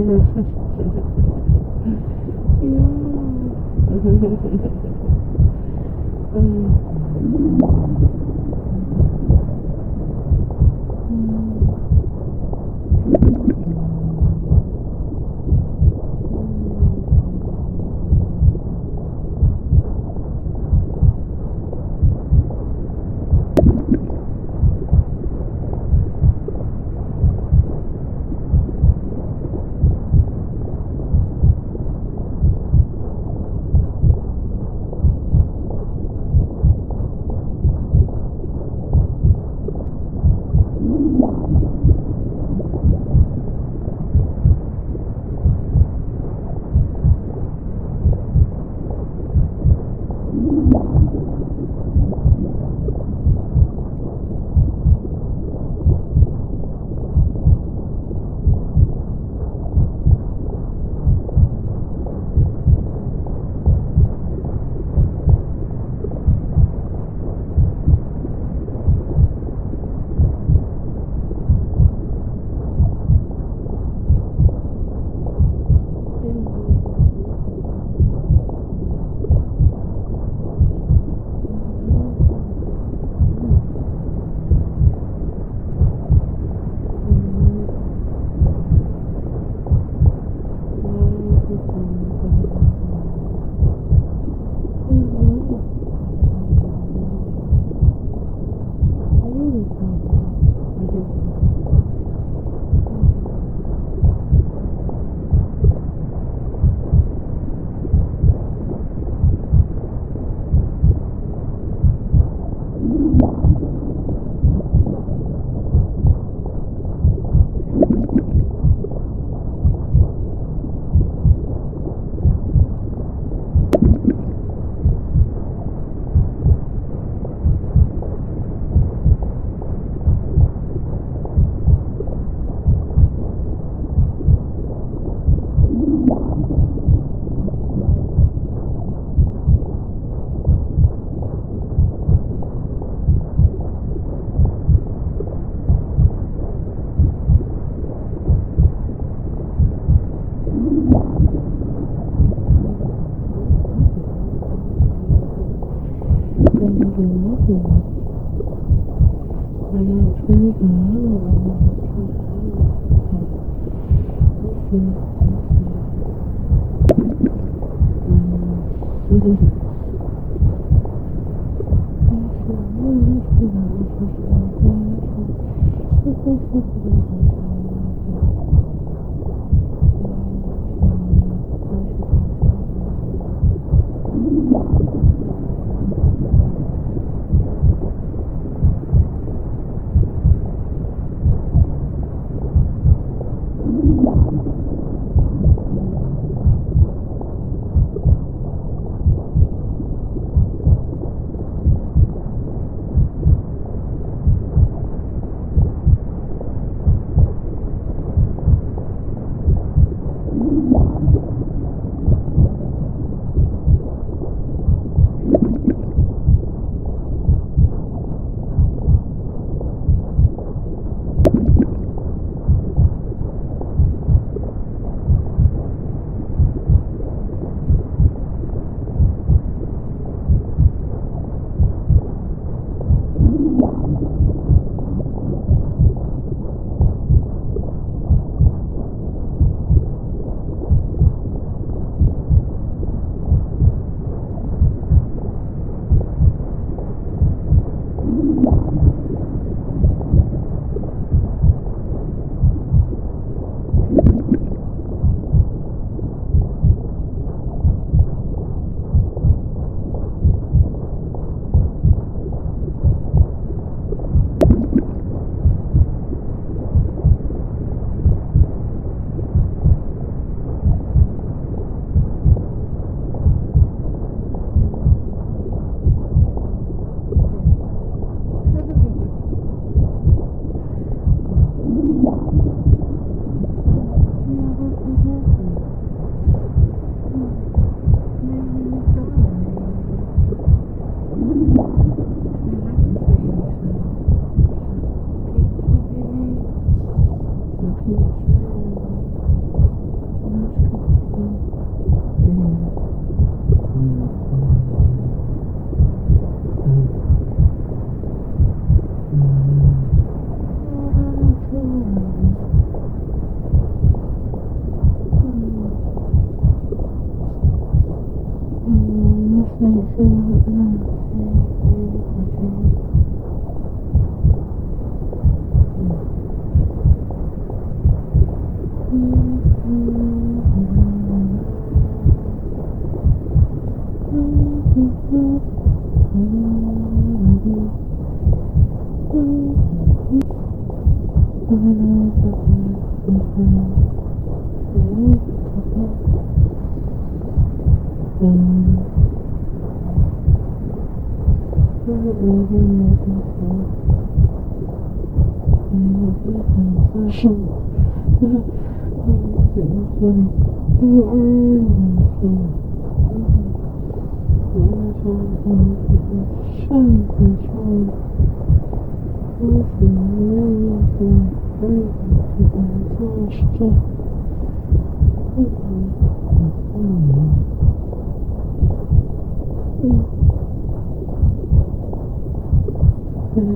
Yeah.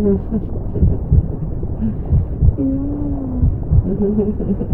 いや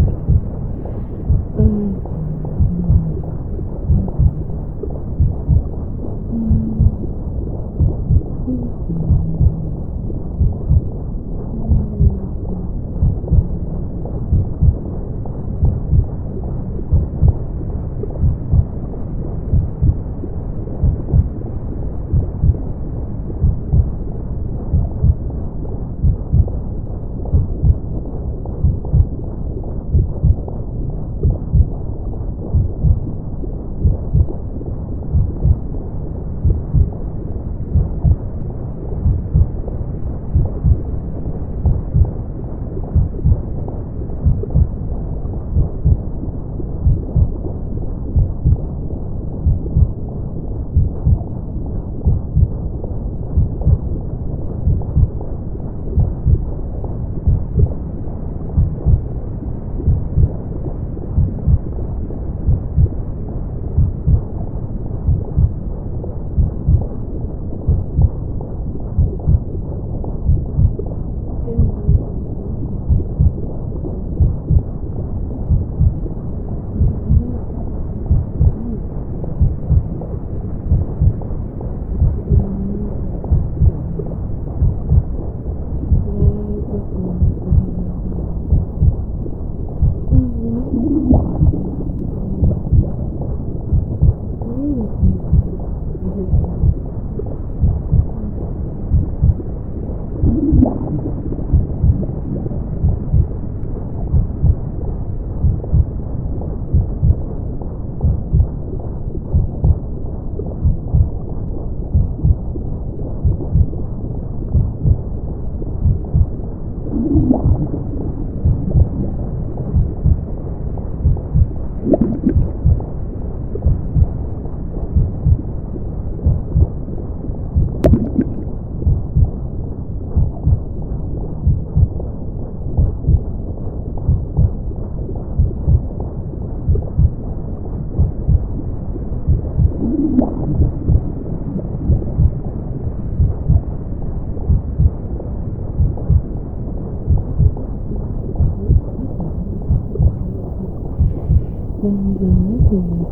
cool.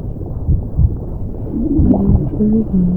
That is very good.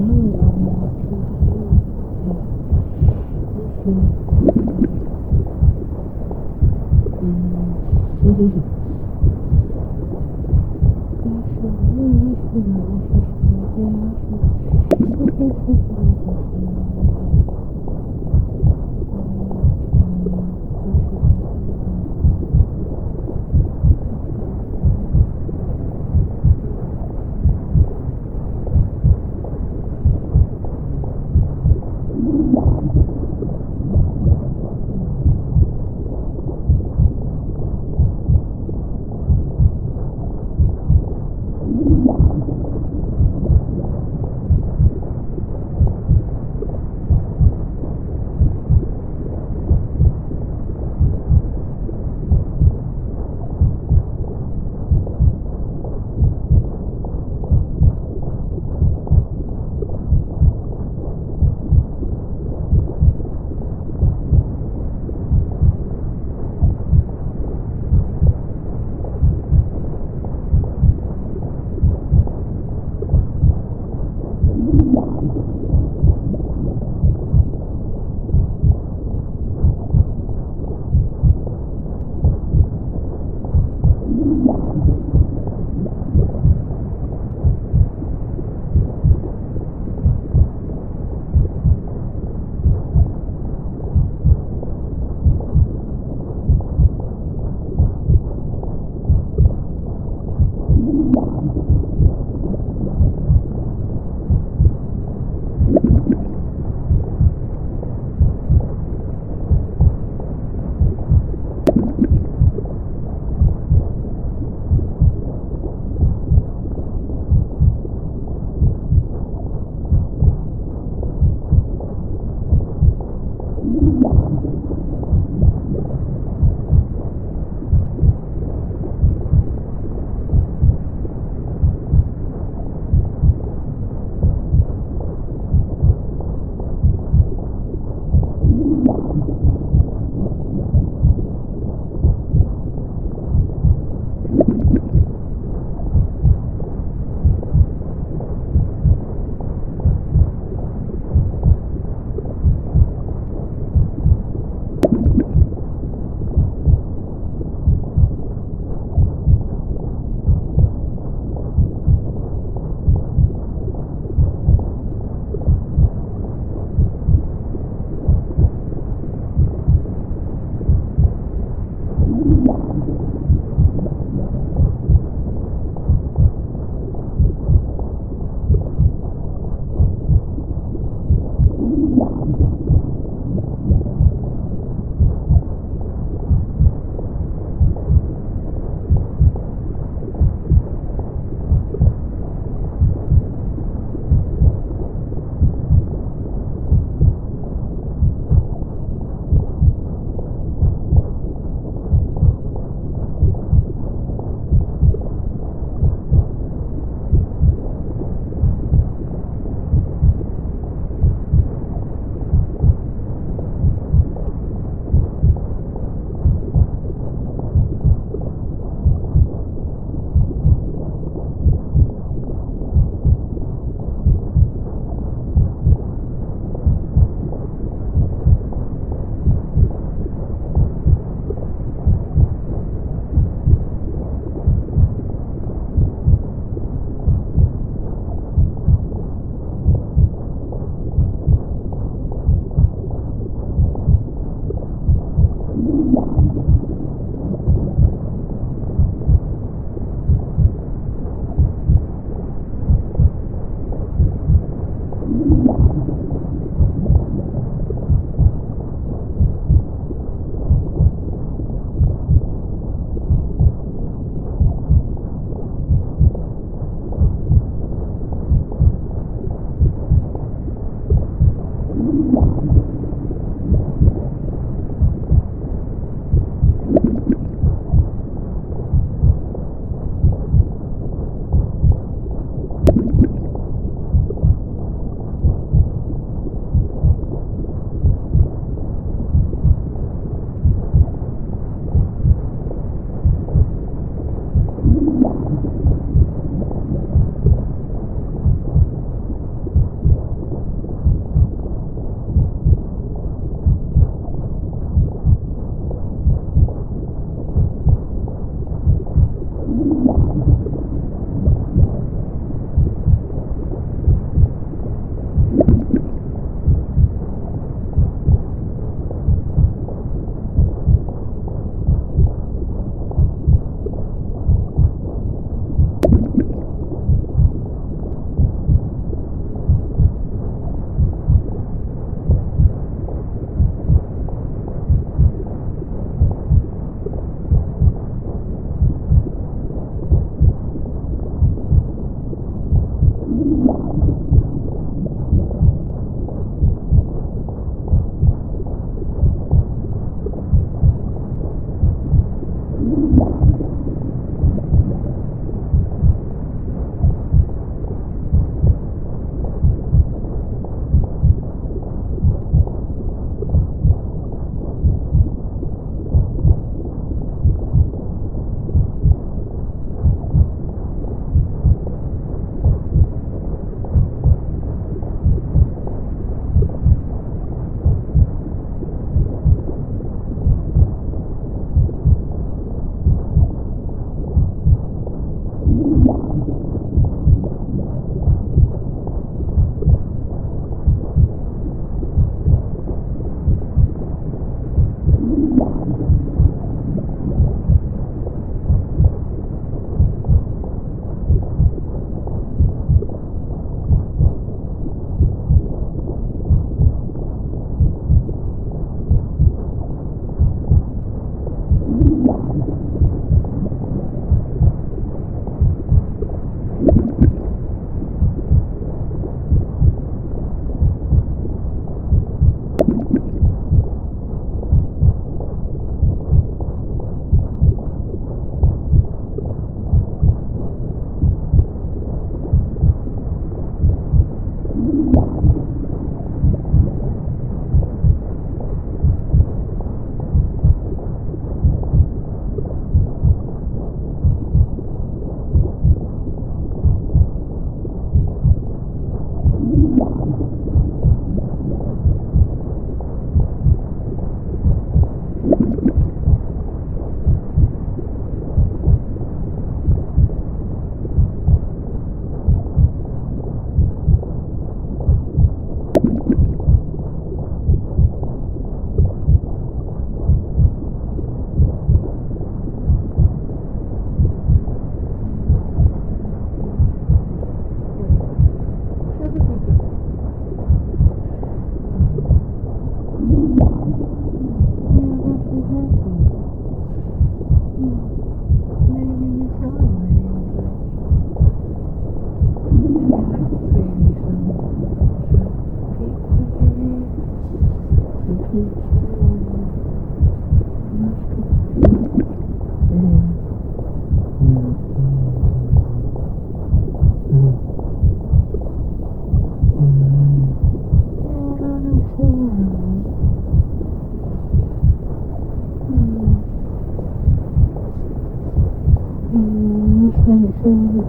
Mm-hmm.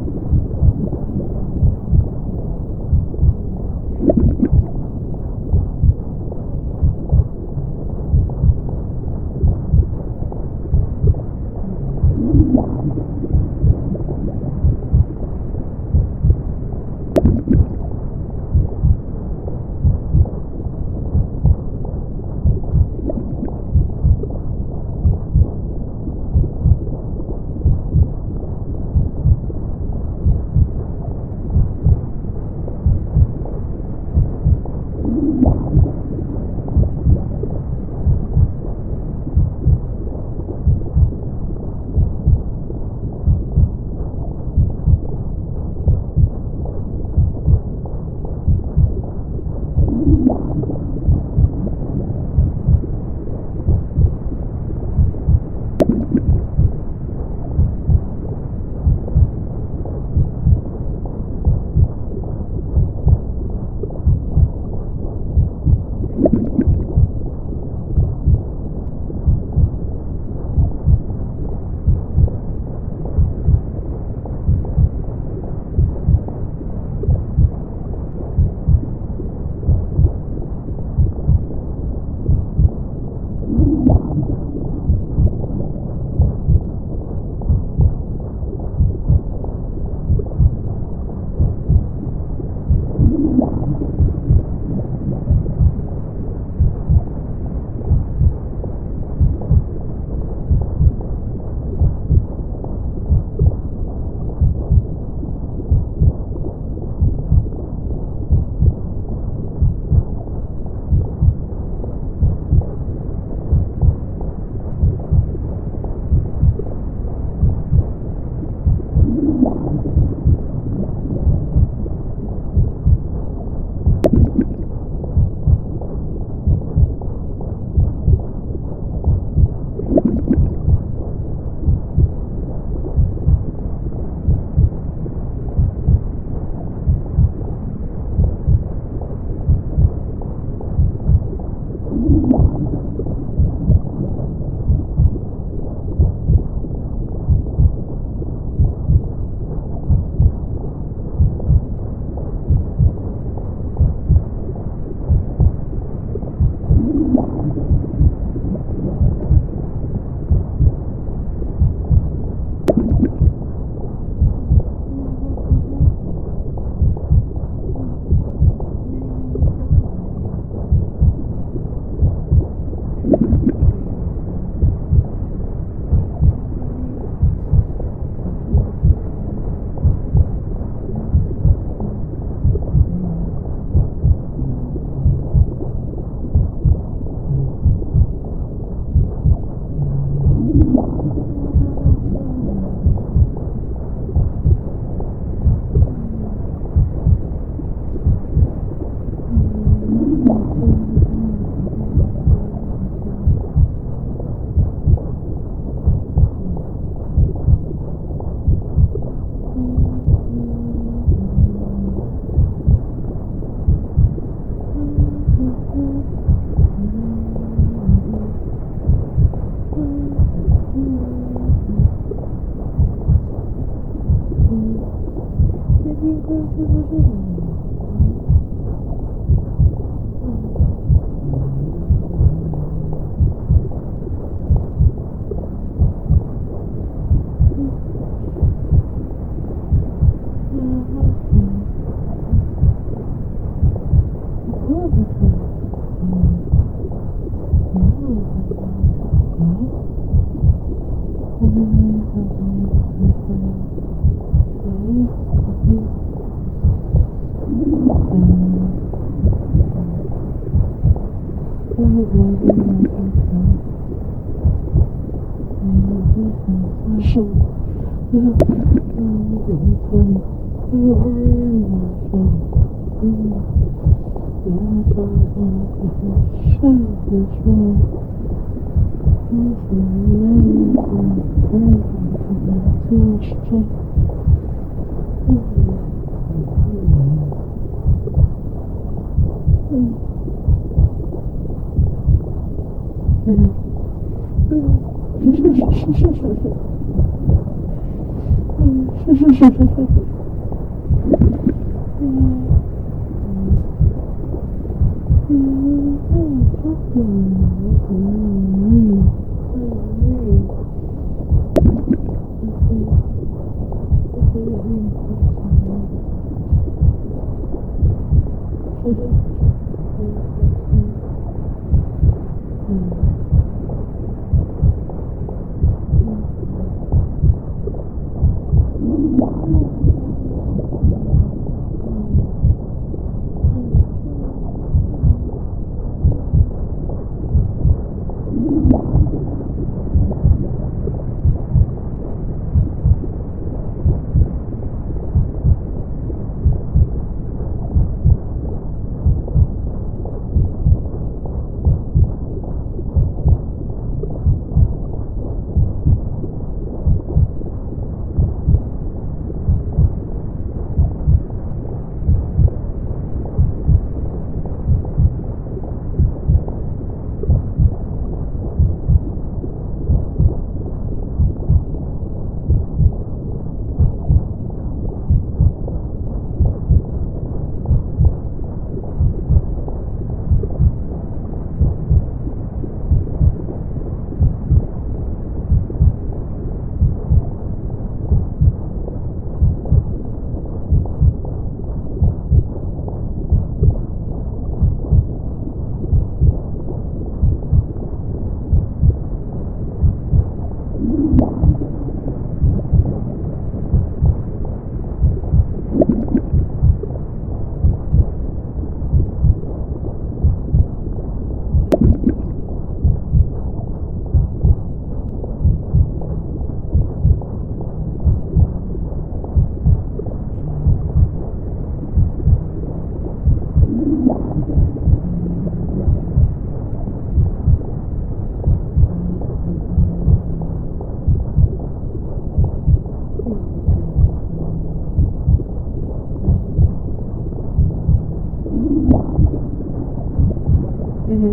いや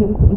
ー。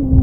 Et...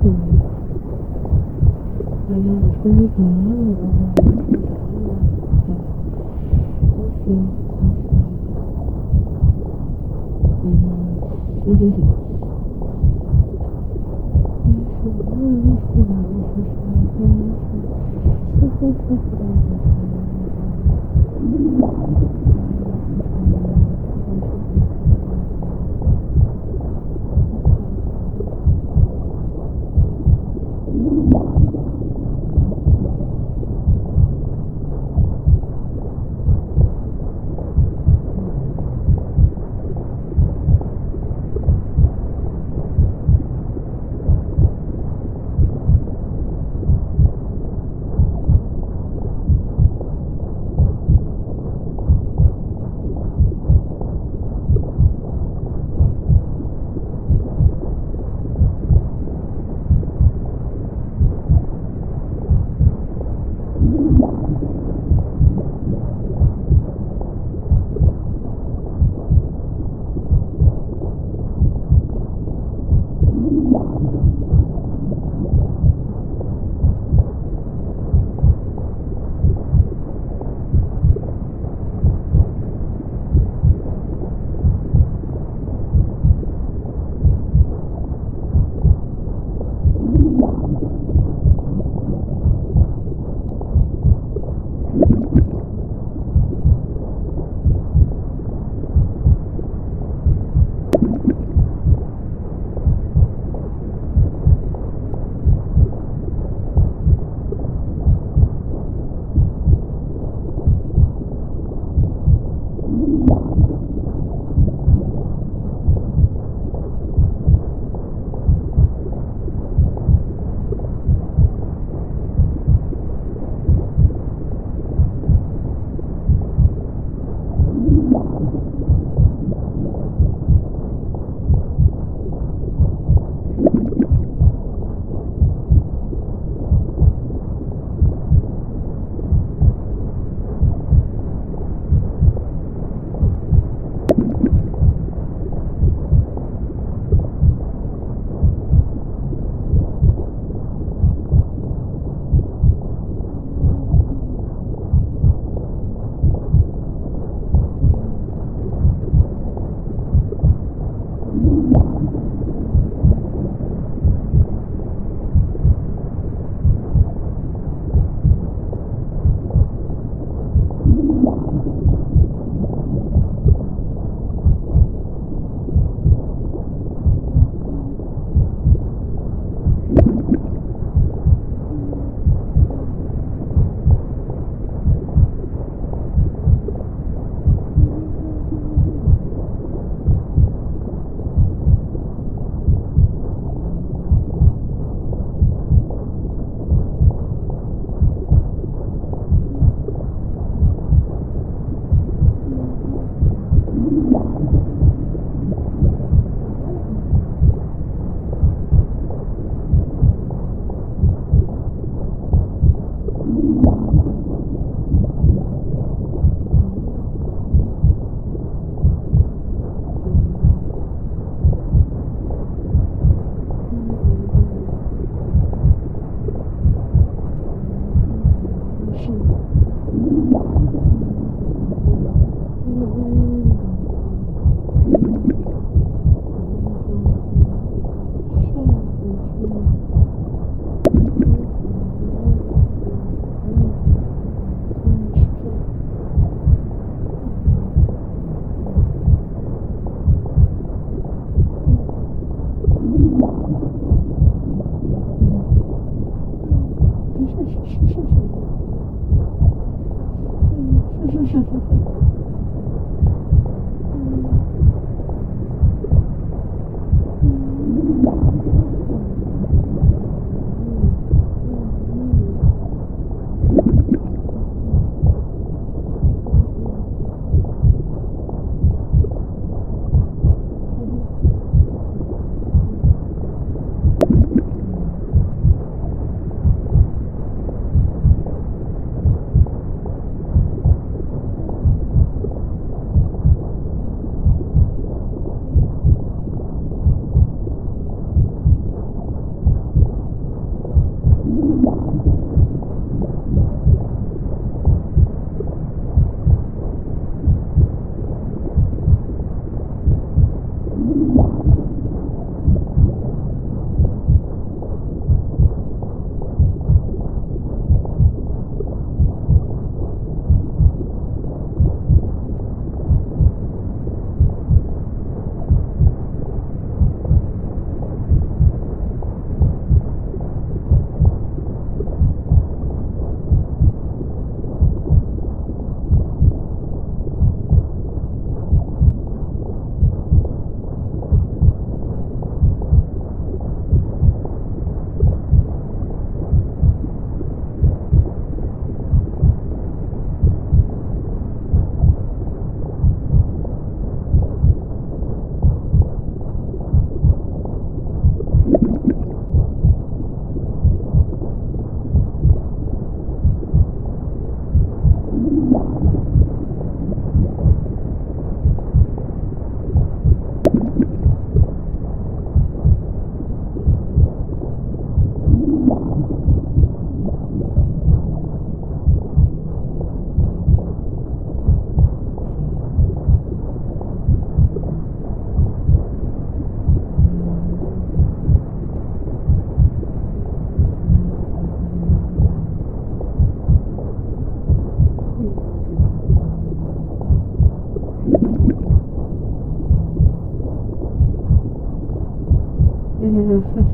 Thank you. Mm-hmm.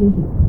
谢谢。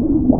Thank you.